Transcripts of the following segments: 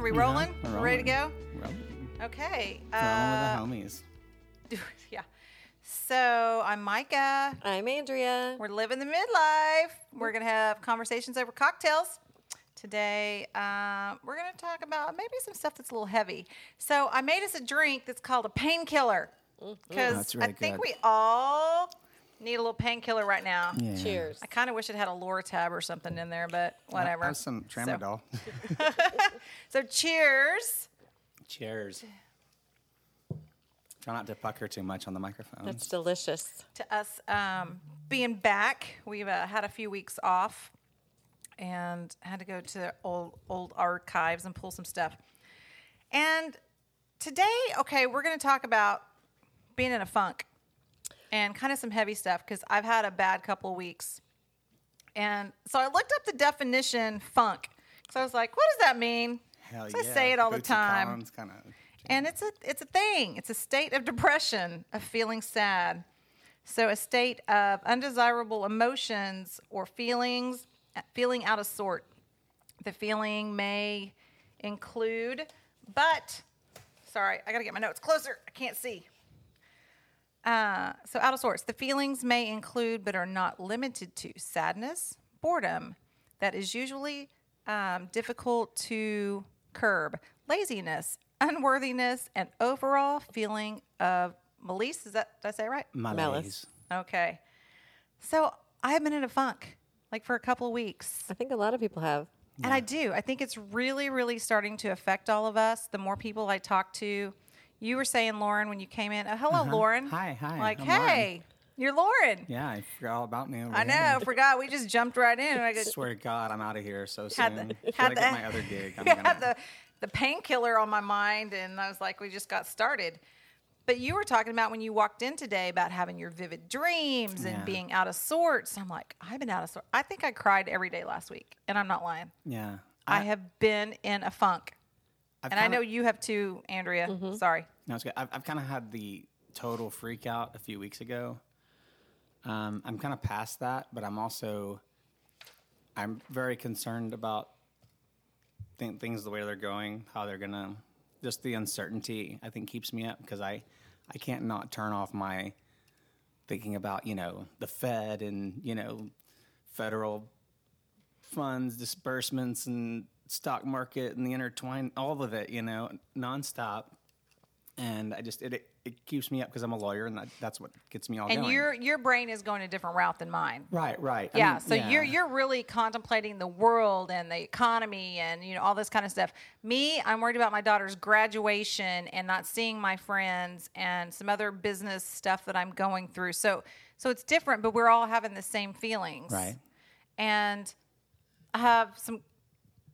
Yep, Are we we're- going? Are we rolling? we're We're ready to go? rolling. Rolling. Okay. Rolling Uh, with the homies. yeah. So I'm Micah. I'm Andrea. We're living the midlife. We're gonna have conversations over cocktails. Today, uh, we're gonna talk about maybe some stuff that's a little heavy. So I made us a drink that's called a painkiller because That's I really think good. we all need a little painkiller right now. Yeah. Cheers. I kind of wish it had a Lortab or something in there, but whatever. Have some So- tramadol. So, cheers. Cheers. Try not to pucker too much on the microphone. That's delicious. to us um, being back. We've uh, had a few weeks off and had to go to old old archives and pull some stuff. And today, okay, we're going to talk about being in a funk and kind of some heavy stuff because I've had a bad couple weeks. And so I looked up the definition funk. So I was like, what does that mean? Hell so yeah. I say it all the time. Kinda, And it's a it's a thing. It's a state of depression, of feeling sad. So a state of undesirable emotions or feelings, uh, feeling out of sort. The feeling may include, but sorry, I gotta get my notes closer. I can't see. Uh, so out of sorts. The feelings may include, but are not limited to, sadness, boredom, that is usually um, difficult to curb, laziness, unworthiness, and overall feeling of malice. Is that did I say it right? malaise. Okay. So I have been in a funk, like for a couple of weeks. I think a lot of people have. And I do. I think it's really, really starting to affect all of us. The more people I talk to, you were saying, Lauren, when you came in, oh, hello, Lauren. Uh-huh. Hi, hi, Like, I'm hey, Lauren. you're Lauren. Yeah, I forgot all about me. I here. know. Forgot. We just jumped right in. I I just swear to God, I'm out of here so had soon. the, had I the, get my other gig. I'm had gonna, the, the painkiller on my mind. And I was like, we just got started. But you were talking about when you walked in today about having your vivid dreams and Yeah. being out of sorts. I'm like, I've been out of sorts. I think I cried every day last week. And I'm not lying. yeah. I have been in a funk. I've And I kinda- know you have too, Andrea. Sorry. No, it's good. I've, I've kind of had the total freak out a few weeks ago. Um, I'm kind of past that, but I'm also I'm very concerned about th- things the way they're going, how they're gonna. Just the uncertainty, I think, keeps me up because I I can't not turn off my thinking about you know the Fed and you know federal funds disbursements and stock market and the intertwine all of it you know nonstop and I just it it, keeps me up because I'm a lawyer and that, that's what gets me all And going. your your brain is going a different route than mine. right, right. I Yeah, mean, so you're you're really contemplating the world and the economy and you know all this kind of stuff. Me, I'm worried about my daughter's graduation and not seeing my friends and some other business stuff that I'm going through. So so it's different, but we're all having the same feelings. right. And I have some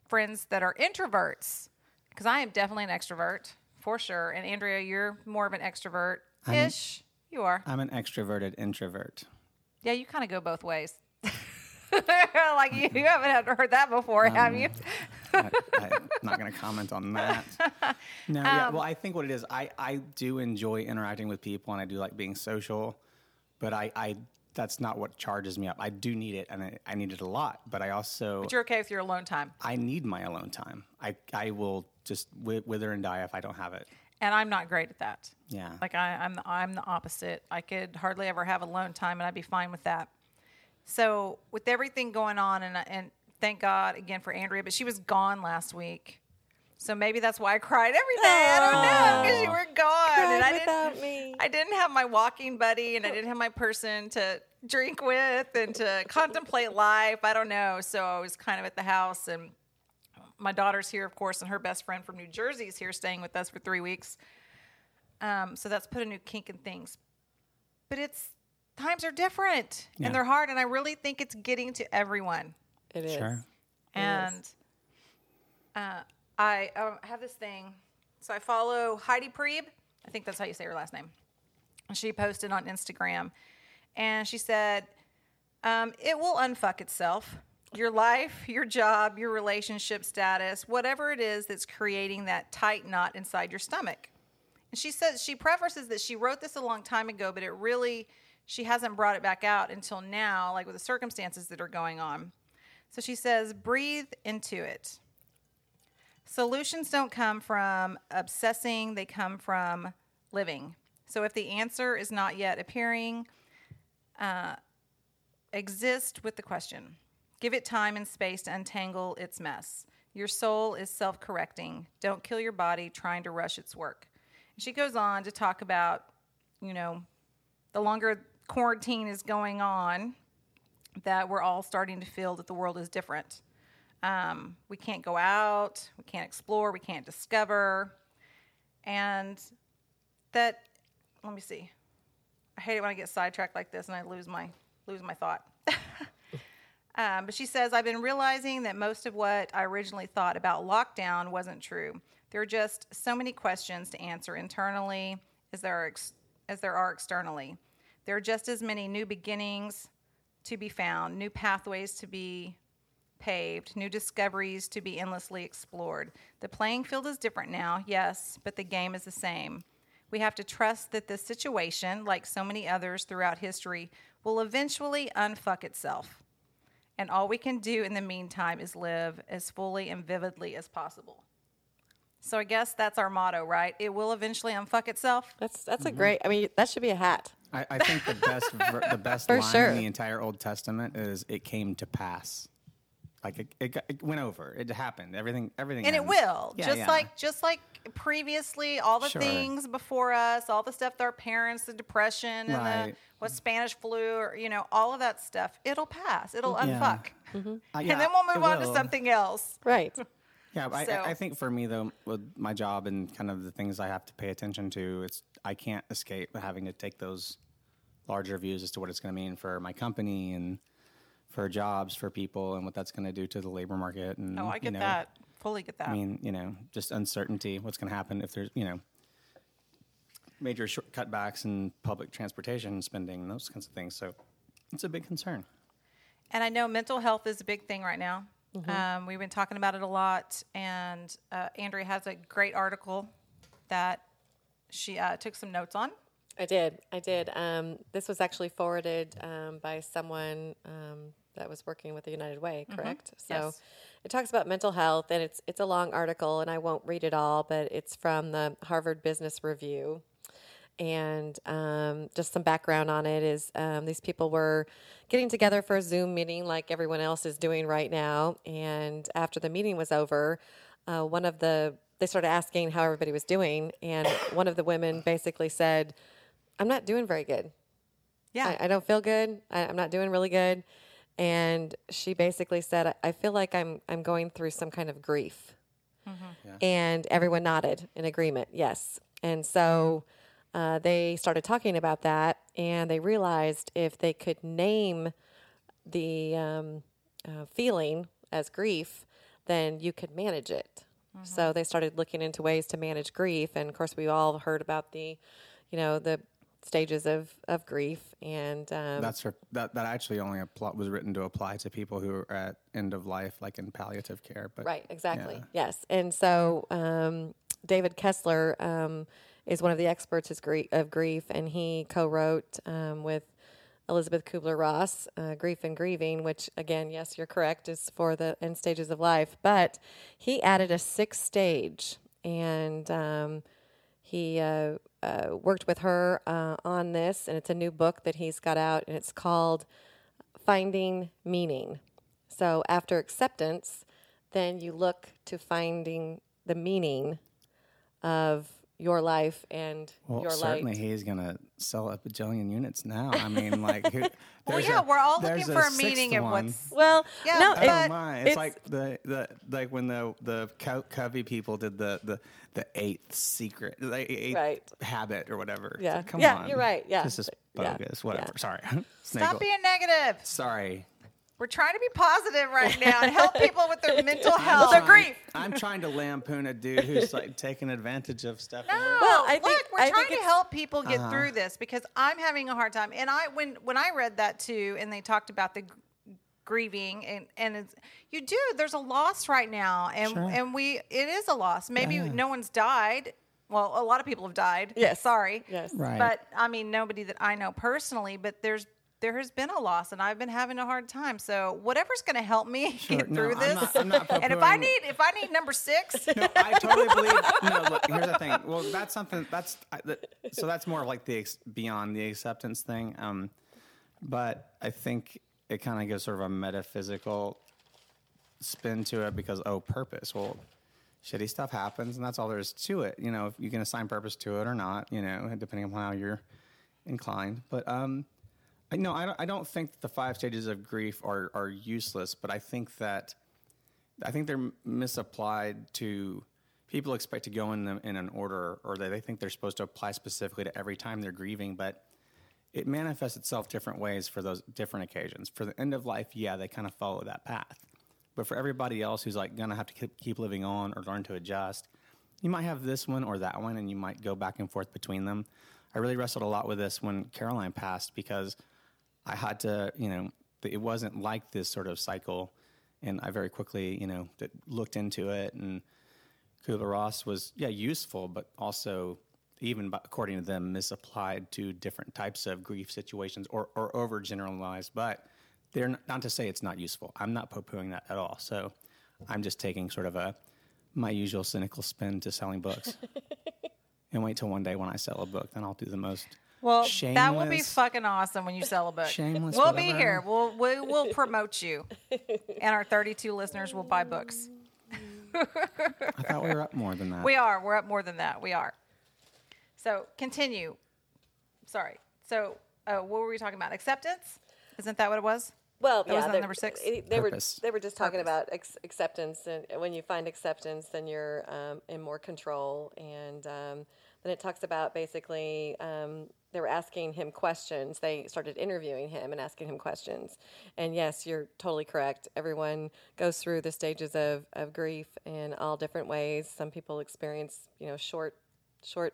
friends that are introverts because I am definitely an extrovert for sure. And Andrea, you're more of an extrovert ish. You are. I'm an extroverted introvert. Yeah, you kind of go both ways. like you, you haven't heard that before, have you? I, I'm not going to comment on that. No, Um, yeah. Well, I think what it is, I, I do enjoy interacting with people and I do like being social, but I, I that's not what charges me up. I do need it and I, I need it a lot, but I also But you're okay with your alone time. I need my alone time. I I will just wi- wither and die if I don't have it. And I'm not great at that. Yeah. Like I, I'm, the, I'm the opposite. I could hardly ever have alone time, and I'd be fine with that. So with everything going on, and and thank God again for Andrea, but she was gone last week. So maybe that's why I cried every day. I don't know because you were gone, Cried and I didn't. me. I didn't have my walking buddy, and I didn't have my person to drink with and to contemplate life. I don't know. So I was kind of at the house, and my daughter's here, of course, and her best friend from New Jersey is here staying with us for three weeks. Um, so that's put a new kink in things. But it's times are different Yeah. and they're hard, and I really think it's getting to everyone. It is. Sure. And uh, I um, have this thing. So I follow Heidi Priebe. I think that's how you say her last name. She posted on Instagram, and she said, um, "It will unfuck itself. Your life, your job, your relationship status, whatever it is that's creating that tight knot inside your stomach." And she says she prefaces that she wrote this a long time ago, but it really she hasn't brought it back out until now, like with the circumstances that are going on. So she says, breathe into it. Solutions don't come from obsessing, they come from living. So if the answer is not yet appearing, uh, exist with the question. Give it time and space to untangle its mess. Your soul is self correcting. Don't kill your body trying to rush its work. And she goes on to talk about, you know, the longer quarantine is going on, that we're all starting to feel that the world is different. Um, we can't go out, we can't explore, we can't discover. And that, let me see. I hate it when I get sidetracked like this and I lose my lose my thought. um, but she says, I've been realizing that most of what I originally thought about lockdown wasn't true. There are just so many questions to answer internally as there are ex- as there are externally. There are just as many new beginnings to be found, new pathways to be paved, new discoveries to be endlessly explored. The playing field is different now, yes, but the game is the same. We have to trust that this situation, like so many others throughout history, will eventually unfuck itself. And all we can do in the meantime is live as fully and vividly as possible. So I guess that's our motto, right? It will eventually unfuck itself. That's that's a mm-hmm. great. I mean, that should be a hat. I, I think the best ver- the best For line sure. in the entire Old Testament is "It came to pass." Like it, it, it went over. It happened. Everything. Everything. and it will Yeah, just yeah. like just like previously all the Sure. things before us all the stuff that our parents the depression and the what spanish flu or you know all of that stuff it'll pass it'll Yeah. unfuck Uh, and then we'll move on to something else Right. Yeah, but So- I, I think for me though, with my job and kind of the things I have to pay attention to, it's I can't escape having to take those larger views as to what it's going to mean for my company and for jobs for people and what that's going to do to the labor market. And oh i you get know, that fully get that I mean, you know, just uncertainty. What's going to happen if there's you know major short cutbacks in public transportation spending and those kinds of things. So it's a big concern. and i know mental health is a big thing right now um, we've been talking about it a lot and uh, andrea has a great article that she uh, took some notes on I did. I did. Um, this was actually forwarded um, by someone um, that was working with the United Way, correct? So Yes. it talks about mental health, and it's it's a long article, and I won't read it all, but it's from the Harvard Business Review. And um, just some background on it is um, these people were getting together for a Zoom meeting like everyone else is doing right now. And after the meeting was over, uh, one of the they started asking how everybody was doing, and one of the women basically said, "I'm not doing very good. yeah I, I don't feel good. I, I'm not doing really good." And she basically said, "I, I feel like I'm I'm going through some kind of grief." And everyone nodded in agreement, yes. And so uh, they started talking about that, and they realized if they could name the um, uh, feeling as grief, then you could manage it. So they started looking into ways to manage grief, and of course, we all heard about the, you know, the stages of, of grief, and um, That's for, that. That actually only apply, was written to apply to people who are at end of life, like in palliative care. But Right, exactly. yeah. Yes. And so um, David Kessler um, is one of the experts of grief, and he co wrote um, with Elisabeth Kubler Ross, uh, Grief and Grieving, which, again, yes, you're correct, is for the end stages of life. But he added a sixth stage, and um, he uh, uh, worked with her uh, on this, and it's a new book that he's got out, and it's called Finding Meaning. So after acceptance, then you look to finding the meaning of your life and Well, your certainly light. he's going to sell a bajillion units now. I mean, like, who, well yeah a- we're all there's looking for a sixth meaning of what's Well, Yeah, no, oh but- Oh my! It's, it's- like the, the like when the the Co- Covey people did the the the eighth secret, the eighth Right. habit or whatever. Yeah. like, come Yeah, on, you're right, yeah. this is bogus. yeah. Whatever. Sorry. stop being negative Sorry. We're trying to be positive right now and help people with their mental health their their grief. grief I'm trying to lampoon a dude who's like taking advantage of stuff. at work. Well, I Look, think- we're I trying think to help people get Uh-huh. through this because I'm having a hard time. And I when when I read that too, and they talked about the grieving and and it's, you do there's a loss right now, and Sure. and we it is a loss. Maybe no one's died. Well, a lot of people have died. Yes. sorry. Yes. Right. But I mean, nobody that I know personally. But there's there has been a loss and I've been having a hard time. So whatever's going to help me Sure. get No, through I'm this. not- I'm not and if I need if I need number six, no, I totally believe. No, look, here's the thing. Well, that's something. That's I- that, so. That's more of like the ex, beyond the acceptance thing. Um, but I think it kind of gives sort of a metaphysical spin to it because oh, purpose. Well, shitty stuff happens, and that's all there is to it. You know, if you can assign purpose to it or not. You know, depending on how you're inclined. But um, no, I don't, I don't think the five stages of grief are are useless. But I think that I think they're misapplied to people expect to go in them in an order, or they, they think they're supposed to apply specifically to every time they're grieving, but it manifests itself different ways for those different occasions. For the end of life, yeah, they kind of follow that path. But for everybody else who's like gonna have to keep living on or learn to adjust, you might have this one or that one, and you might go back and forth between them. I really wrestled a lot with this when Caroline passed because I had to, you know, it wasn't like this sort of cycle, and I very quickly, you know, looked into it. And Kubler Ross was, yeah, useful, but also, even according to them, misapplied to different types of grief situations or, or overgeneralized. But they're not, not to say it's not useful. I'm not poo-pooing that at all. So I'm just taking sort of a my usual cynical spin to selling books. and wait till one day when I sell a book, then I'll do the most. Well, that will be fucking awesome when you sell a book. Shameless, we'll be here. We'll we will promote you, and our 32 listeners will buy books. I thought we were up more than that. We are. We're up more than that. We are. So continue. Sorry. So uh, what were we talking about? Acceptance? Isn't that what it was? Well, That yeah, wasn't they're- number six? it- They Purpose. were they were just talking Purpose. about ex- acceptance, and when you find acceptance, then you're um, in more control. And um, then it talks about basically um, they were asking him questions. They started interviewing him and asking him questions. And yes, you're totally correct. Everyone goes through the stages of, of grief in all different ways. Some people experience you know short short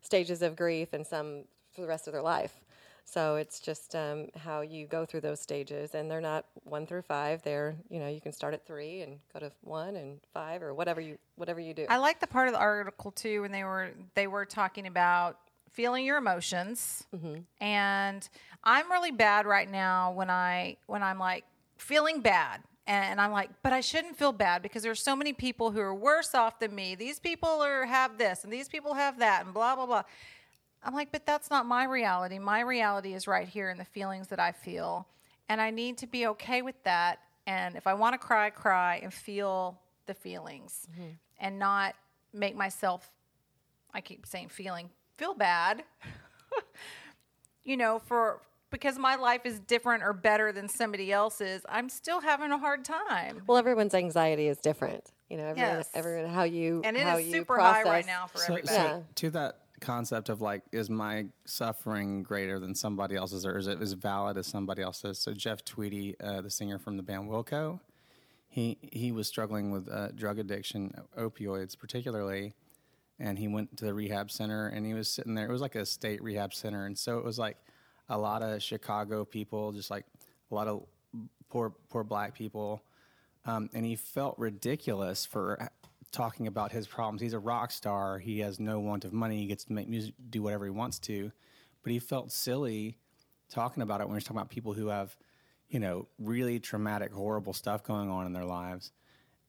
stages of grief, and some for the rest of their life. So it's just um, how you go through those stages, and they're not one through five. They're you know you can start at three and go to one and five or whatever you whatever you do. I like the part of the article too when they were they were talking about feeling your emotions, mm-hmm. and I'm really bad right now when I when I'm like feeling bad. And I'm like, but I shouldn't feel bad because there's so many people who are worse off than me. These people are have this and these people have that and blah blah blah. I'm like, but that's not my reality. My reality is right here in the feelings that I feel. And I need to be okay with that. And if I want to cry, cry and feel the feelings mm-hmm. and not make myself, I keep saying feeling, feel bad, you know, for because my life is different or better than somebody else's, I'm still having a hard time. well, everyone's anxiety is different. You know, everyone, Yes. everyone how you And it how is super process. high right now for so, everybody. so Yeah. to that concept of like, is my suffering greater than somebody else's, or is it as valid as somebody else's? So Jeff Tweedy, uh, the singer from the band Wilco, he he was struggling with uh, drug addiction, opioids particularly, and he went to the rehab center and he was sitting there. It was like a state rehab center, and so it was like a lot of Chicago people, just like a lot of poor poor black people, um, and he felt ridiculous for talking about his problems. He's a rock star. He has no want of money. He gets to make music, do whatever he wants to, but he felt silly talking about it when he's talking about people who have, you know, really traumatic, horrible stuff going on in their lives.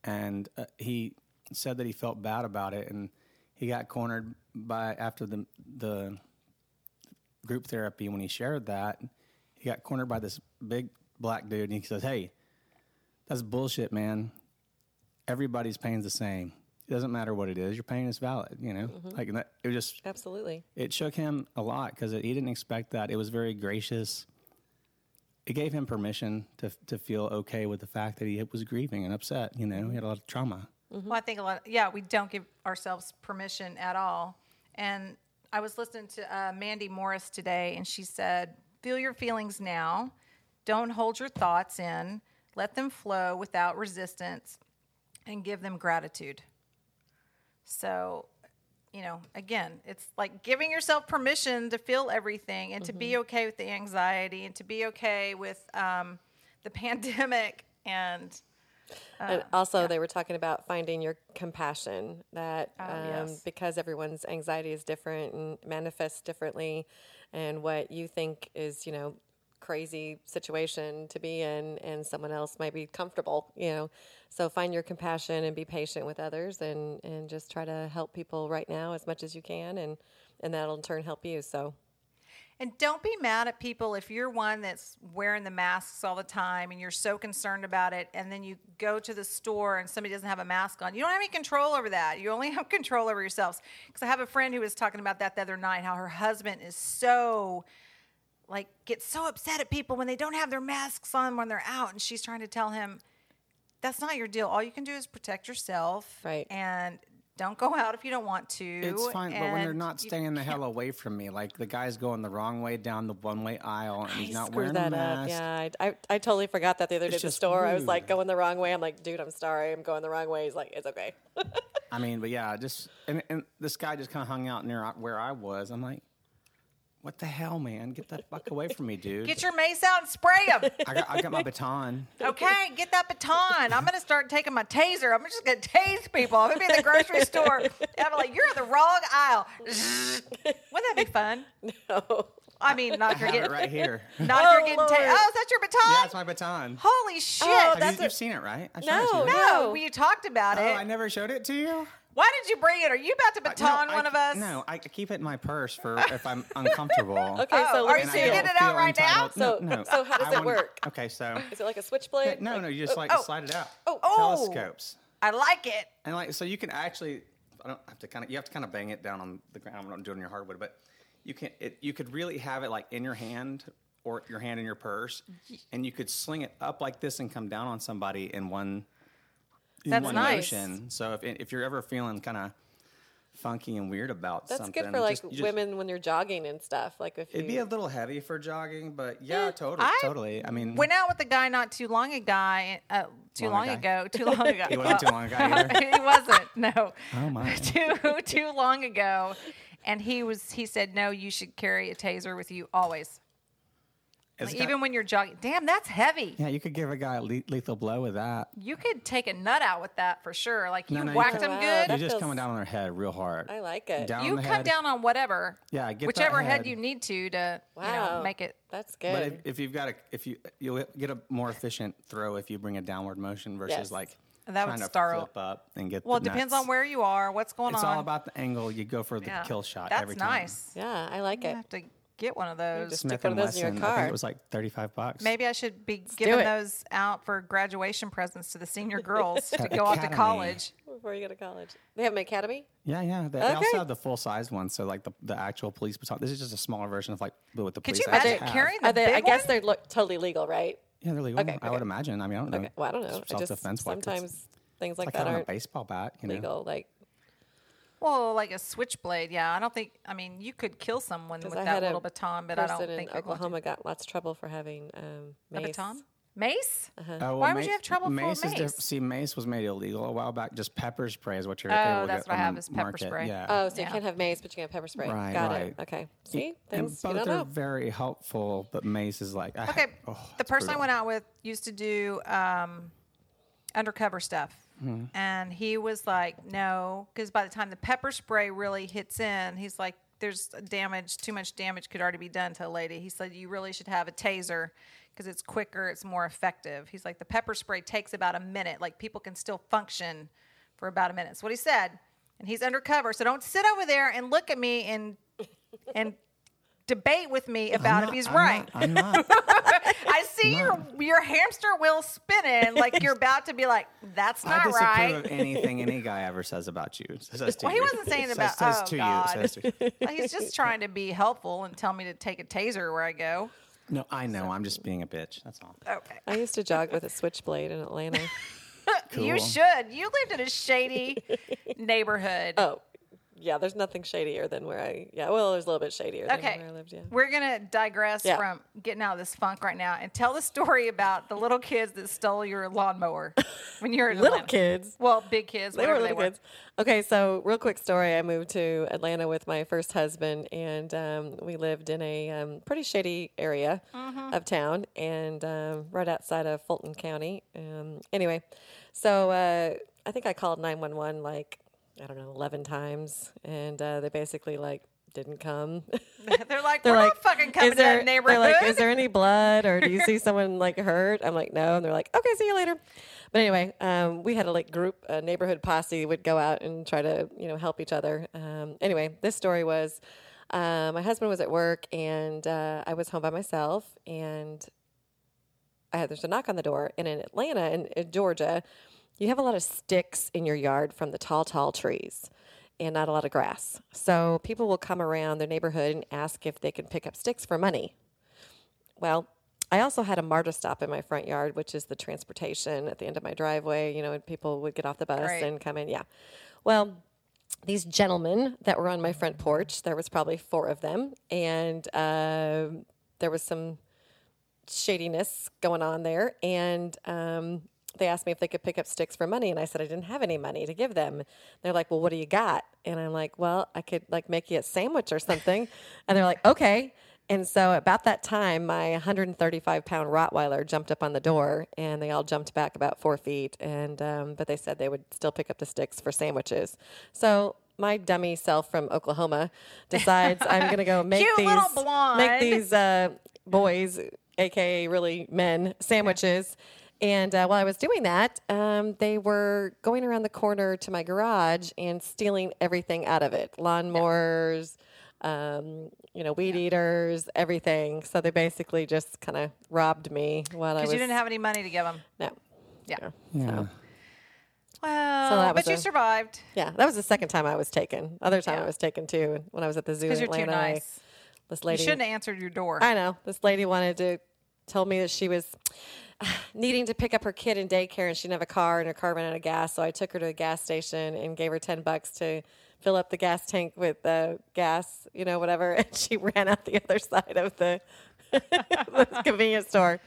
And uh, he said that he felt bad about it, and he got cornered by after the the group therapy when he shared that. He got cornered by this big black dude, and he says, "Hey, that's bullshit, man. Everybody's pain's the same. It doesn't matter what it is. Your pain is valid. You know, mm-hmm. like that. It was just Absolutely. it shook him a lot because he didn't expect that. It was very gracious. It gave him permission to to feel okay with the fact that he was grieving and upset. You know, he had a lot of trauma. Well, I think a lot. yeah, we don't give ourselves permission at all. And I was listening to uh, Mandy Morris today, and she said, "Feel your feelings now. Don't hold your thoughts in. Let them flow without resistance, and give them gratitude." So, you know, again, it's like giving yourself permission to feel everything and to be okay with the anxiety and to be okay with um, the pandemic and. And also, they were talking about finding your compassion. That um, yes. because everyone's anxiety is different and manifests differently, and what you think is, you know, crazy situation to be in, and someone else might be comfortable. You know, so find your compassion and be patient with others, and and just try to help people right now as much as you can, and and that'll in turn help you. So. And don't be mad at people if you're one that's wearing the masks all the time and you're so concerned about it, and then you go to the store and somebody doesn't have a mask on. You don't have any control over that. You only have control over yourselves. Because I have a friend who was talking about that the other night, how her husband is so like gets so upset at people when they don't have their masks on when they're out, and she's trying to tell him that's not your deal. All you can do is protect yourself, Right. And don't go out if you don't want to. It's fine, but when they're not staying the hell away from me, like the guy's going the wrong way down the one way aisle and he's I not screwed wearing that a up. mask. Yeah, I, I, I totally forgot that the other day at the just store. I was like going the wrong way. I'm like, dude, I'm sorry. I'm going the wrong way. He's like, it's okay. I mean, but yeah, just and, and this guy just kind of hung out near uh, where I was. I'm like, what the hell, man? Get the fuck away from me, dude. Get your mace out and spray them. I got I got my baton. Okay, get that baton. I'm gonna start taking my taser. I'm just gonna tase people. I'm gonna be in the grocery store. And I'm like, you're in the wrong aisle. Wouldn't that be fun? No. I mean, not if I you're have it getting, right here. not if Oh, you're getting tased. Oh, is that your baton? Yeah, it's my baton. Holy oh, shit! Oh, Have that's you, a- you've seen it, right? I showed No, it to you. no. no, we talked about it. Oh, it. I never showed it to you. Why did you bring it? Are you about to No, baton I- one of us? No, I keep it in my purse for if I'm uncomfortable. Okay, Oh, so are let you me And I see saying don't it it. out feel right now? So- no, no. so how does I it wanna- work? Okay, so Is it like a switchblade? no, Like- no, you just like oh. slide it out. Oh. Oh. telescopes. I like it. And like, so you can actually, I don't have to kind of, you have to kind of bang it down on the ground. I'm not doing your hardwood, but you can, it, you could really have it like in your hand or your hand in your purse, and you could sling it up like this and come down on somebody in one, in That's one nice. motion. So if if you're ever feeling kind of funky and weird about something, That's something, good for like just- you just- women when you're jogging and stuff. Like if. It'd be a little heavy for jogging, but yeah, Yeah, totally, I totally. I mean, Went out with a guy not too long ago. Uh, too Long long ago? Too long ago. He wasn't too long ago he wasn't. No. oh my, too too long ago, and he was. He said, "No, you should carry a taser with you always, Like, got- even when you're jogging." Damn, that's heavy. yeah, you could give a guy a le- lethal blow with that. You could take a nut out with that for sure. Like you No, no, you whacked him Wow, good. that You're just feels- coming down on their head real hard. I like it. Down you the cut head. down on whatever. Yeah, get that whichever head. head. you need to to you know Wow. make it. That's good. But if, if you've got a, if you you'll get a more efficient throw if you bring a downward motion versus Yes. like That would trying to flip up and get. Well, it depends nuts. on where you are, what's going It's on. It's all about the angle. You go for the Yeah. kill shot That's every time. nice. yeah, I like I it. have to get one of those. just- Smith and of those in your Wesson. I think car. it was like thirty-five bucks. Maybe I should be do giving those out for graduation presents to the senior girls to At go off to college. Before you go to college, they have an academy. Yeah, yeah. They, they also have the full-size one, so like the, the actual police baton. This is just a smaller version of like what the Could police you imagine carrying the they? big I guess one? they're look, totally legal, right? Yeah, they're legal. Okay, I would imagine. I mean, I don't know. Okay. Well, I don't know. Just Self-defense weapons. sometimes things It's like, like that aren't baseball bat. You know? legal. Like Well, like a switchblade, yeah. I don't think. I mean, you could kill someone with I that a little baton, but I don't person think in you're going to. Oklahoma got lots of trouble for having um, A mace. baton, mace. Oh, well, Why would you have trouble for mace? Is mace? diff- see, mace was made illegal a while back. Just pepper spray is what you're Oh, able to that's get what I have is pepper market. spray. Yeah. Oh, so Yeah. you can't have mace, but you can have pepper spray. Right, Got right. it. Okay. See, and things you both don't are know. very helpful, but mace is like I- Okay, oh, the it's person I went out with used to do um, undercover stuff, Mm-hmm. and he was like, "No," because by the time the pepper spray really hits in, he's like, "There's damage. Too much damage could already be done to a lady." He said, "You really should have a taser." Because it's quicker, it's more effective. He's like, the pepper spray takes about a minute. Like, people can still function for about a minute. That's what he said. And he's undercover. So don't sit over there and look at me and and debate with me about not- if he's I'm right. not- I'm not. I see your your hamster wheel spinning like you're about to be like, that's I not disapprove right. of anything any guy ever says about you. Says to Well, he you. wasn't saying Says- about- says oh, to God. you. Says to you. He's just trying to be helpful and tell me to take a taser where I go. No, I know. I'm just being a bitch. That's all. Okay. I used to jog with a switchblade in Atlanta. You should. You lived in a shady neighborhood. oh, yeah. There's nothing shadier than where I. Yeah. Well, there's a little bit shadier Okay. than where I lived. Yeah. We're going to digress Yeah. from getting out of this funk right now and tell the story about the little kids that stole your lawnmower when you were Little Atlanta. kids. Well, big kids, They were they little were. kids. Okay, so real quick story. I moved to Atlanta with my first husband, and um, we lived in a um, pretty shady area Mm-hmm. of town, and um, right outside of Fulton County. Um, anyway, so uh, I think I called nine one one like I don't know eleven times, and uh, they basically like didn't come. They're like, they're like, fucking coming is there, to that neighborhood. They're like, is there any blood or do you see someone like hurt? I'm like, no. And they're like, okay, see you later. But anyway, um, we had a like group, a neighborhood posse would go out and try to, you know, help each other. Um, anyway, this story was, uh, my husband was at work and uh, I was home by myself and I had, there's a knock on the door. And in Atlanta, in, in Georgia, you have a lot of sticks in your yard from the tall, tall trees and not a lot of grass. So people will come around their neighborhood and ask if they can pick up sticks for money. Well, I also had a MARTA stop in my front yard, which is the transportation at the end of my driveway, you know, and people would get off the bus Right. and come in. Yeah. Well, these gentlemen that were on my front porch, there was probably four of them, and um there was some shadiness going on there. And um, they asked me if they could pick up sticks for money, and I said I didn't have any money to give them. They're like, "Well, what do you got?" And I'm like, "Well, I could like make you a sandwich or something." and they're like, "Okay." And so about that time, my 135 pound Rottweiler jumped up on the door, and they all jumped back about four feet. And um, but they said they would still pick up the sticks for sandwiches. So my dummy self from Oklahoma decides I'm going to go make these make these uh, boys, aka really men, sandwiches. And uh, while I was doing that, um, they were going around the corner to my garage and stealing everything out of it lawnmowers, um, you know, weed eaters, everything. So they basically just kind of robbed me while I was. Because you didn't have any money to give them. no. Yeah. Yeah. Well, that was but you a- survived Yeah, that was the second time I was taken. Other time Yeah. I was taken too when I was at the zoo in because you're too Atlanta. I- nice. This You lady, shouldn't have answered your door. I know. This lady wanted to tell me that she was needing to pick up her kid in daycare and she didn't have a car and her car ran out of gas. So I took her to a gas station and gave her 10 bucks to fill up the gas tank with uh, gas, you know, whatever. And she ran out the other side of the, the convenience store.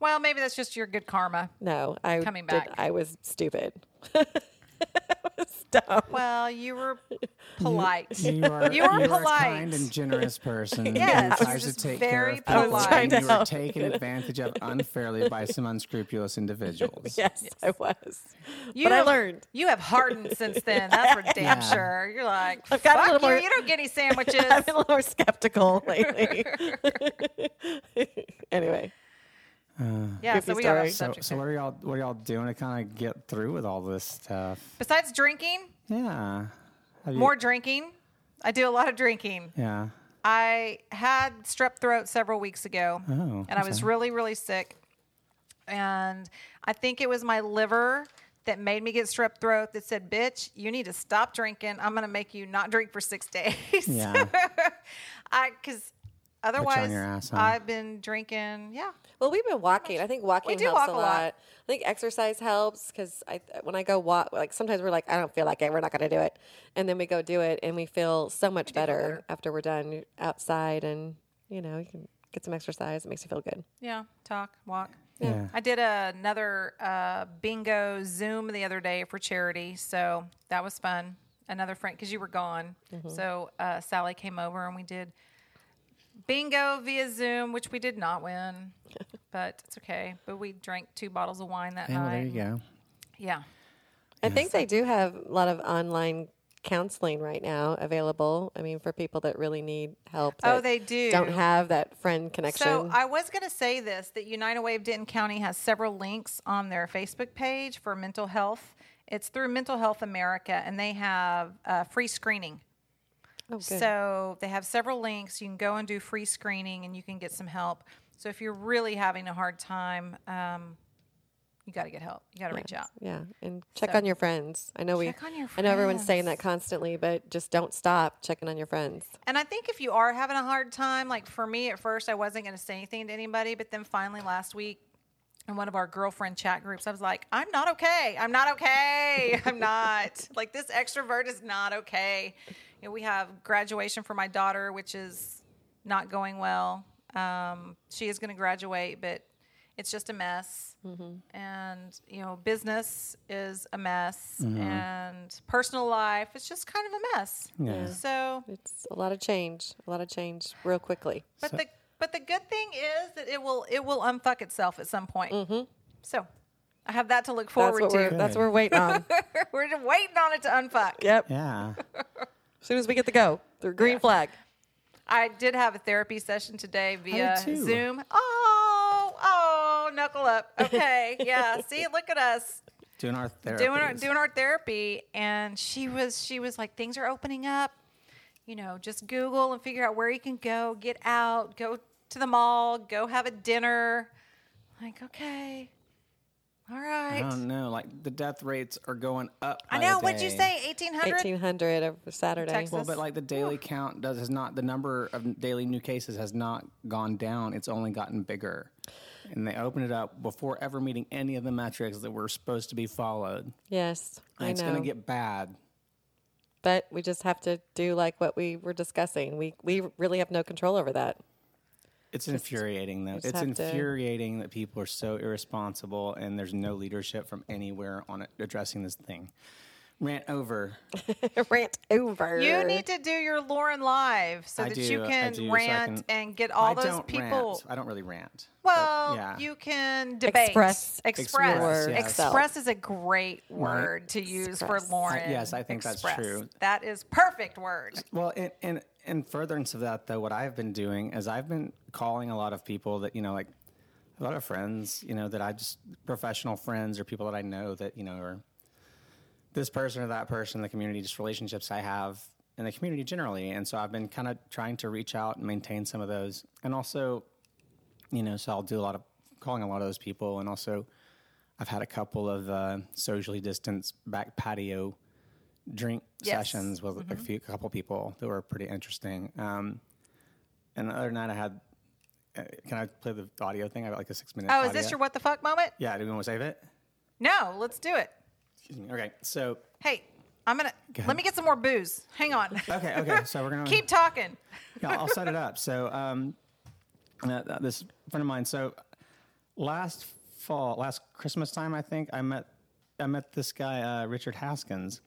well, maybe that's just your good karma. No, I Coming did- back. I was stupid. I was dumb. Well, you were polite. You are, You were you're polite. a kind and generous person. Yes, who tries to take very care of polite. trying to and you were taken advantage of unfairly by some unscrupulous individuals. Yes, I was. You but I learned. You have hardened since then. That's for damn Yeah. sure. You're like, I've gotten a fuck little you. more- You don't get any sandwiches. I've been a little more skeptical lately. anyway, Uh, yeah, so we got story. off So- So, subject. so there. what are y'all what are y'all doing to kind of get through with all this stuff? Besides drinking, Yeah. Have you- more drinking. I do a lot of drinking. Yeah. I had strep throat several weeks ago, Oh, and I I'm was sorry. really, really sick. And I think it was my liver that made me get strep throat that said, "Bitch, you need to stop drinking. I'm going to make you not drink for six days." Yeah. I because otherwise your ass, huh? I've been drinking. Yeah, well, we've been walking. I think walking do helps walk a a lot. lot. I think exercise helps because I when I go walk, like sometimes we're like, I don't feel like it. We're not going to do it, and then we go do it, and we feel so much better, better. after we're done outside, and you know, you can get some exercise. It makes you feel good. yeah. Talk, walk. Yeah. I did another uh, bingo Zoom the other day for charity, so that was fun. Another friend, because you were gone, so uh, Sally came over and we did bingo via Zoom, which we did not win, but it's okay. But we drank two bottles of wine that Yeah, well, night. there you go. Yeah, I think they do have a lot of online counseling right now available. I mean, for people that really need help. Oh, they do. Don't have that friend connection. So I was going to say this that United Way of Denton County has several links on their Facebook page for mental health. It's through Mental Health America, and they have uh, free screening. Oh. So they have several links. You can go and do free screening, and you can get some help. So if you're really having a hard time, um, you got to get help. You got to reach out. Yeah, and check So- on your friends. I know Check on we. I know everyone's saying that constantly, but just don't stop checking on your friends. And I think if you are having a hard time, like for me at first, I wasn't going to say anything to anybody, but then finally last week in one of our girlfriend chat groups, I was like, I'm not okay. I'm not okay. I'm not. like this extrovert is not okay. You know, we have graduation for my daughter, which is not going well. Um, she is going to graduate, but it's just a mess. And, you know, business is a mess. And personal life, it's just kind of a mess. Yeah. So It's a lot of change, a lot of change real quickly. but the but the good thing is that it will it will unfuck itself at some point. Mm-hmm. So I have that to look That's forward we're. to. That's what we're waiting on. we're just waiting on it to unfuck. yep. Yeah. As soon as we get the go, the green flag. I did have a therapy session today via. Zoom. Oh, oh, knuckle up. Okay, yeah. See, look at us Doing our therapy. doing our doing our therapy, and she was she was like, things are opening up. You know, just Google and figure out where you can go, get out, go to the mall, go have a dinner. Like, okay, all right. I don't know. Like the death rates are going up. I by the know. What'd you say? Eighteen hundred. 1800 over Saturday. Texas. Well, but like the daily count does has not the number of daily new cases has not gone down. It's only gotten bigger. And they opened it up before ever meeting any of the metrics that were supposed to be followed. Yes, And I it's know. going to get bad. but we just have to do like what we were discussing. We we really have no control over that. It's infuriating, though. It's have to- infuriating that people are so irresponsible and there's no leadership from anywhere on it addressing this thing. Rant over. Rant over. You need to do your Lauren live so I that do, you can do, so rant can- and get all I those don't people. Rant. I don't really rant. Well, yeah. you can debate. Express Express. your Express, is a great word to use for Lauren. I- yes, I think that's true. That is perfect word. Well, in, in in furtherance of that, though, what I've been doing is I've been calling a lot of people that you know, like a lot of friends, you know, that I just professional friends or people that I know that you know are this person or that person, in the community, just relationships I have in the community generally, and so I've been kind of trying to reach out and maintain some of those, and also, you know, so I'll do a lot of calling a lot of those people, and also. I've had a couple of uh, socially distanced back patio drink Yes. sessions with a few a couple people that were pretty interesting. Um, and the other night I had. Uh, can I play the audio thing? I got like a six minute. Oh, is this your what the fuck moment? Yeah. Do we want to save it? No, let's do it. Excuse me. Okay. So. Hey, I'm gonna ahead. let me get some more booze. Hang on. Okay. Okay. So we're gonna Keep talking. yeah, I'll set it up. So, um, uh, this friend of mine. So, last fall, last Christmas time, I think I met I met this guy, uh, Richard Haskins,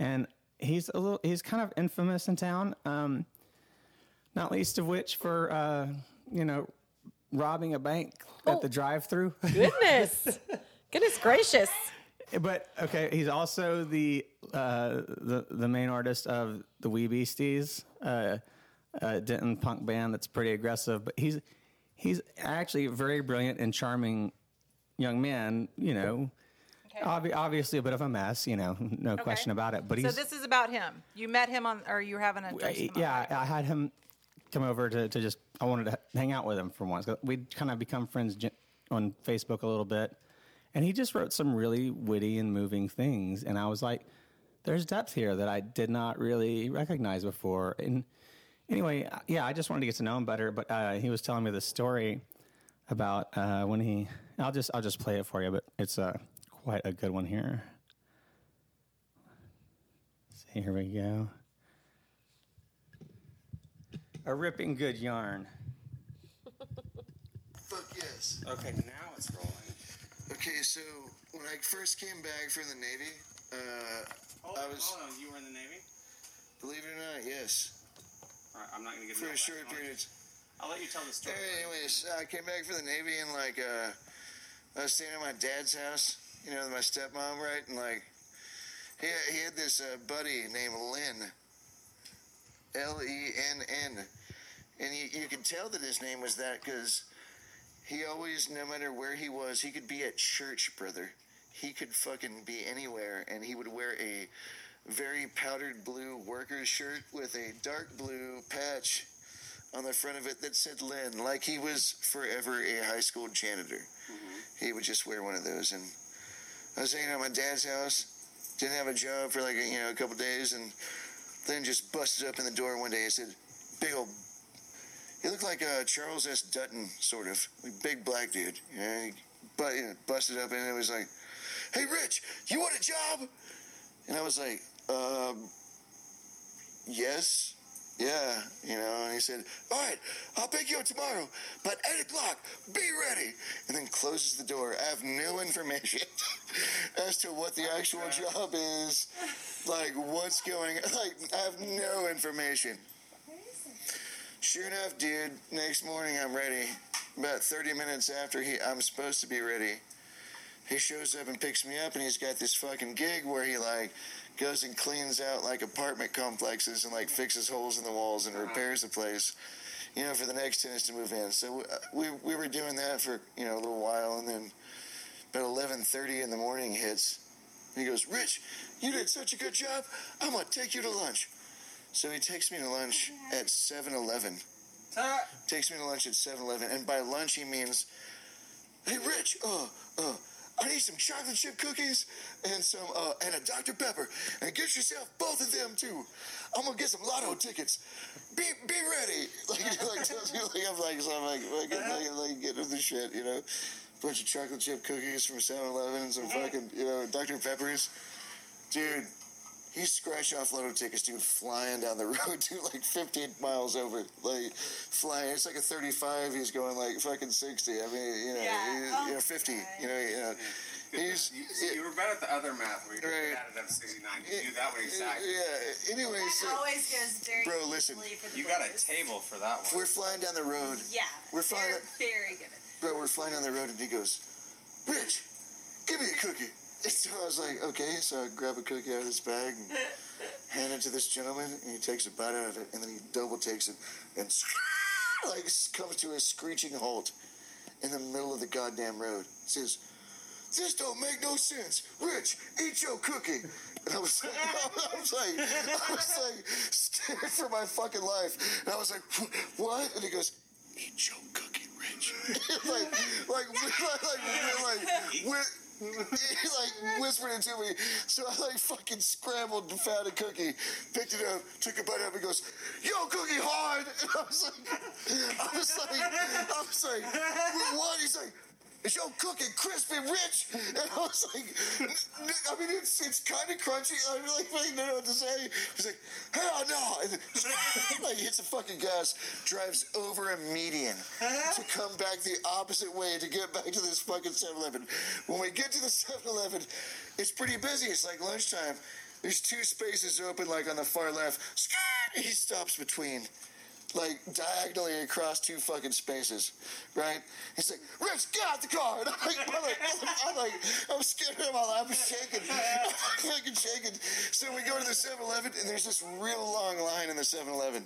and he's a little he's kind of infamous in town. Um, not least of which for uh, you know robbing a bank at the drive-through. Goodness. Goodness gracious. but okay, he's also the uh, the the main artist of the Wee Beasties, uh, uh, Denton punk band that's pretty aggressive. But he's he's actually a very brilliant and charming young man. You know, obvi- obviously a bit of a mess. You know, no question about it. But So he's this is about him. You met him on, or you were having a drink with him yeah. I had him come over to, to just, I wanted to hang out with him for once. We'd kind of become friends on Facebook a little bit. And he just wrote some really witty and moving things. And I was like, there's depth here that I did not really recognize before. And anyway, uh, yeah, I just wanted to get to know him better. But uh, he was telling me this story about uh, when he, I'll just, I'll just play it for you, but it's uh, quite a good one here. See, here we go. A ripping good yarn. Fuck yes. Okay, now it's rolling. Okay, so when I first came back from the Navy, uh, I was, on, you were in the Navy? believe it or not, yes, All right, I'm not gonna get for a short period. I'll let you tell the story. Anyways, I came back from the Navy and like, uh, I was staying at my dad's house, you know, my stepmom, right? And like, he, he had this uh, buddy named Lenn, L E N N. And you, you could tell that his name was that because he always, no matter where he was, he could be at church, brother. He could fucking be anywhere, and he would wear a very powdered blue worker's shirt with a dark blue patch on the front of it that said Lenn, like he was forever a high school janitor. He would just wear one of those. And I was hanging at my dad's house, didn't have a job for like a, you know a couple days, and then just busted up in the door one day and said, "Big old." He looked like uh, Charles S. Dutton, sort of, like big black dude. Know, he, but you know, busted up and it was like, "Hey, Rich, you want a job?" And I was like, um, "Yes." Yeah, you know, and he said, All right, I'll pick you up tomorrow, but 8 o'clock, be ready. And then closes the door. I have no information as to what the oh actual job is, like what's going Like, I have no information. Sure enough, dude, next morning I'm ready. About 30 minutes after he, I'm supposed to be ready, he shows up and picks me up, and he's got this fucking gig where he, like, goes and cleans out like apartment complexes and like fixes holes in the walls and repairs the place. You know, for the next tenants to move in. So uh, we we were doing that for you know a little while, and then about eleven thirty in the morning hits. He goes, Rich, you did such a good job. I'm gonna take you to lunch. So he takes me to lunch at 7-Eleven. Takes me to lunch at 7-Eleven, and by lunch he means, Hey, Rich, uh, uh, I need some chocolate chip cookies and some uh, and a Dr Pepper, and get yourself both of them too. I'm gonna get some lotto tickets. Be be ready. Like like, tells you, like I'm like so I'm like like, like, like getting the shit, you know. Bunch of chocolate chip cookies from 7-Eleven and some fucking you know Dr Peppers, dude. He scratched off lotto tickets, dude, flying down the road, dude, like 15 miles over, like flying. It's like a 35. He's going like fucking 60. I mean, you know, Yeah. he- oh you know, 50. You know, you know. He's You, see, you were better at the other math where you Right. added up 69. You knew that one exactly. yeah. Anyway, so That always goes very Bro, listen. easily for the You got a table for that one. we're flying down the road. Yeah, We're flying. they're very good. Bro, we're flying down the road, and he goes, "Bitch, give me a cookie." So I was like, "Okay." So I grab a cookie out of this bag and hand it to this gentleman, and he takes a bite out of it, and then he double takes it and like comes to a screeching halt in the middle of the goddamn road. Says, "This don't make no sense. Rich, eat your cookie." And I was like, I was like, I was like, scared for my fucking life. And I was like, "What?" And he goes, "Eat your cookie, Rich." like, like, like, like, like, like, he like whispered it to me. So I like fucking scrambled and found a cookie, picked it up, took a bite out, and goes, "Yo, cookie hard." And I was like, I was like, I was like, what? He's like. Is your cookie crispy, rich? And I was like, "N- n- I mean, it's it's kind of crunchy. I'm like, I didn't know what to say. He's like, hell no. And then, like, hits the fucking gas, drives over a median uh-huh. to come back the opposite way to get back to this fucking 7 Eleven. When we get to the 7 Eleven, it's pretty busy. It's like lunchtime. There's two spaces open, like on the far left. He stops between like diagonally across two fucking spaces, right? He's like, Rich, get out the car. And I'm like, I'm like, I'm, scared of him. I'm shaking. I'm fucking shaking. So we go to the 7 Eleven, and there's this real long line in the 7 Eleven,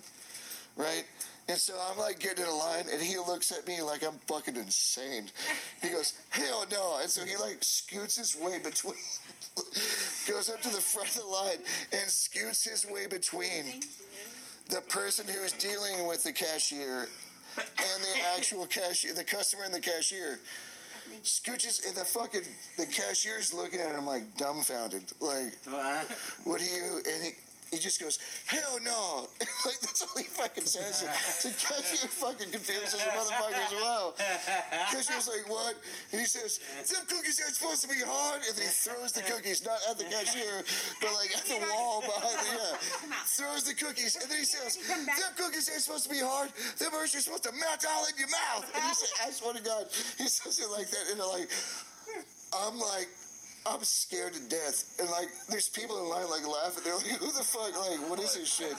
right? And so I'm like getting in a line, and he looks at me like I'm fucking insane. He goes, hell no. And so he like scoots his way between, goes up to the front of the line and scoots his way between the person who is dealing with the cashier and the actual cashier, the customer and the cashier. Scooches and the fucking the cashier's looking at him like dumbfounded, like, "What do you?" And he, he just goes, "Hell no!" like that's all he fucking says. The cashier fucking confuses the motherfucker as well. Cashier's like, "What?" And he says, "Them cookies aren't supposed to be hard." And then he throws the cookies not at the cashier, but like at the wall behind the yeah. Throws the cookies, and then he says, "Them cookies ain't supposed to be hard. Them are supposed to melt all in your mouth." And he said, "I swear to God," he says it like that, and they're like, I'm like. I'm scared to death, and like, there's people in line like laughing. They're like, "Who the fuck? Like, what is this shit?"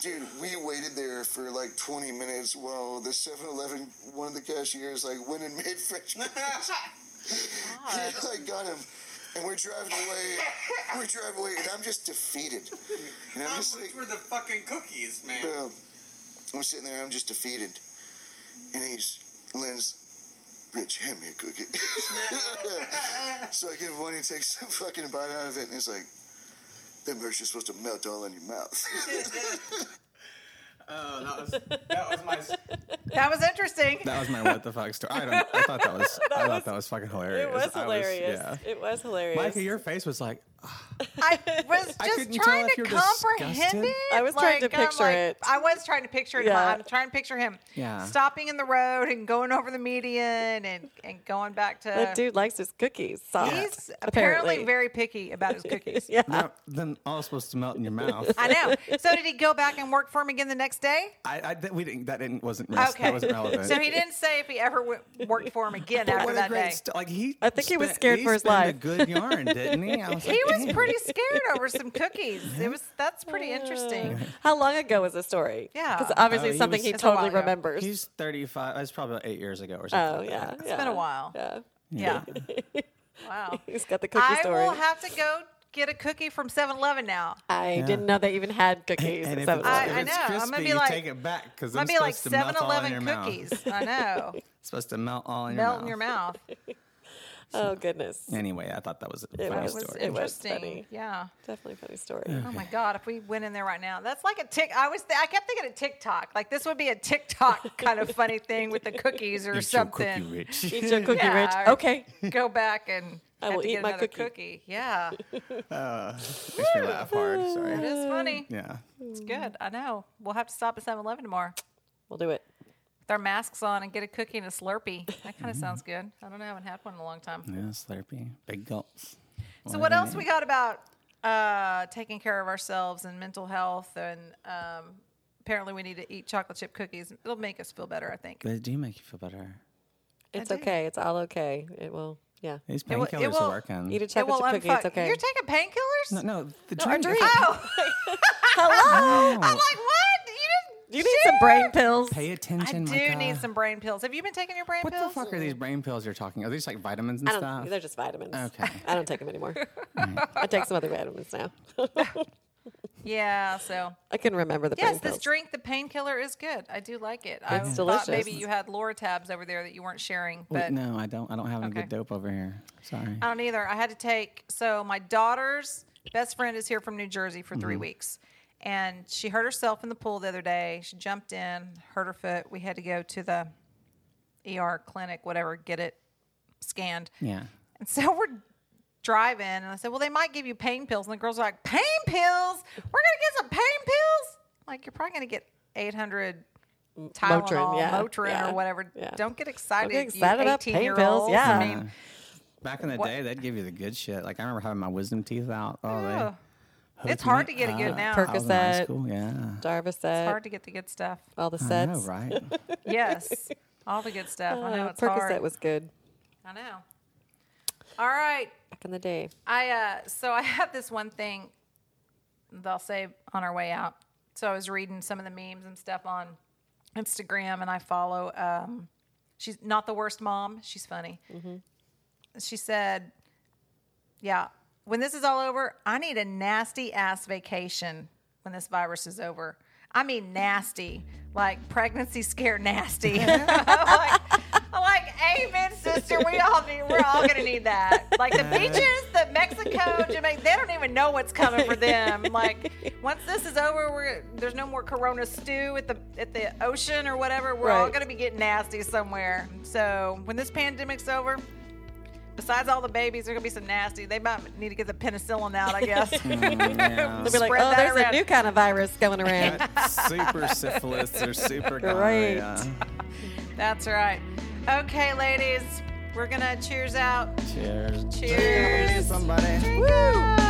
Dude, we waited there for like 20 minutes while the 7-Eleven, one of the cashiers, like went and made French cookies. he like got him, and we're driving away. We're driving away, and I'm just defeated. And I'm just like, were the fucking cookies, man? Bro, I'm sitting there, I'm just defeated. And he's, Lynn's, Rich, hand me a cookie. so I give him one, he takes a fucking bite out of it, and he's like, that merch is supposed to melt all in your mouth. Oh, that was that was my That was interesting. that was my what the fuck story. I don't. I thought that was. I thought that was fucking hilarious. It was I hilarious. yeah. It was hilarious. Micah, your face was like, I was just couldn't trying to comprehend disgusted. it. I was trying to picture like- it. I was trying to picture it. Yeah. I'm trying to picture him Yeah. stopping in the road and going over the median and, and going back to. that dude likes his cookies. Soft, He's apparently apparently. very picky about his cookies. yeah. no, then all supposed to melt in your mouth. I know. So did he go back and work for him again the next day? I, I we didn't. That didn't wasn't. Okay. That wasn't relevant. So he didn't say if he ever w- worked for him again But after what a that great day. st- like he. I think he was scared he for his spent life. A good yarn, didn't he? I was he like, was pretty scared over some cookies. It was that's pretty interesting. Uh. How long ago was the story? Yeah. Because obviously Oh, he something was- he It's a while totally ago. remembers. He's thirty-five. It's probably about eight years ago or oh, something. oh like yeah, that. yeah. been a while. Yeah. Yeah. Wow. He's got the cookie I story. will have to go get a cookie from 7-Eleven now. I Yeah. didn't know they even had cookies. And at if it's, 7-Eleven. if I it's know. I'm crispy, gonna be you like- take it back because Might I'm be like supposed to melt all in 7-Eleven your mouth. cookies. I know. It's supposed to melt all in your mouth. Melt in your mouth. Oh goodness, Anyway, I thought that was a It funny was- was story. it was interesting. funny. Yeah. definitely a funny story. Oh my God! If we went in there right now, that's like a tick. I was. Th- I kept thinking of TikTok. Like this would be a TikTok kind of funny thing with the cookies or Eat your something. cookie, Rich. Eat your cookie, Yeah, Rich. Okay. Go back and I have will to eat get my another cookie. Yeah, Uh, makes me laugh hard. Sorry. It is funny. Yeah. It's good. I know. We'll have to stop at 7-Eleven tomorrow We'll do it. With our masks on and get a cookie and a Slurpee. That kind of sounds good. I don't know. I haven't had one in a long time. Yeah, Slurpee. Big gulps. So what else we got about uh, taking care of ourselves and mental health and um, apparently we need to eat chocolate chip cookies. It'll make us feel better, I think. But it do make you feel better. It's do. okay. It's all okay. It will. Yeah. These will- it painkillers will are working. Eat a It chocolate will chip cookie. unfuck- It's okay. You're taking painkillers? no, no, the No, drink. drink. Oh, Hello. I'm like, what? You didn't. Do you need some brain pills? Pay attention. I do Micah. need some brain pills. Have you been taking your brain What pills? What the fuck are these brain pills you're talking? Are these like vitamins and I don't. stuff? They're just vitamins. Okay. I don't take them anymore. I take some other vitamins now. Yeah, so I can remember the yes, brain this drink, the painkiller, is good. I do like it. I It's thought maybe you had Lortabs over there that you weren't sharing, Wait, but no, I don't. I don't have any Okay. good dope over here. Sorry. I don't either. I had to take so my daughter's best friend is here from New Jersey for Mm-hmm. 3 weeks. And she hurt herself in the pool the other day. She jumped in, hurt her foot. We had to go to the ER clinic, whatever, get it scanned. Yeah. And so we're driving, and I said, "Well, they might give you pain pills." And the girls are like, "Pain pills? We're gonna get some pain pills?" Like you're probably gonna get 800 Tylenol, Motrin, yeah, Motrin, yeah, or whatever. yeah. Don't get excited. get excited you about pain 18 year pills, olds. yeah. I mean, Back in the What- day, they'd give you the good shit. Like I remember having my wisdom teeth out. Oh, Ugh. they. It's hard me to get it good up. now. I high Percocet. school, Yeah. Darvocet. it's hard to get the good stuff. all the I sets. know, right? Yes, all the good stuff. I know Uh, it's Percocet hard. was good I know. All right, back in the day. I uh so I have this one thing that I'll say on our way out. So I was reading some of the memes and stuff on Instagram, and I follow. Um, she's not the worst mom. She's funny. She said, "Yeah, when this is all over, I need a nasty ass vacation when this virus is over. I mean nasty, like pregnancy scare nasty. I'm like, like, amen, sister. We all need. We're all gonna need that. Like the beaches, the Mexico, Jamaica. They don't even know what's coming for them. Like once this is over, we're there's no more Corona stew at the at the ocean or whatever. We're all gonna be getting nasty somewhere. So when this pandemic's over. Besides all the babies, there's gonna be some nasty. They might need to get the penicillin out, I guess. Mm, yeah. They'll be like, Spread oh, there's around." a new kind of virus going around. super syphilis or super Great. gonorrhea. That's right. Okay, ladies, we're gonna cheers out. Cheers. Cheers. Somebody. Woo!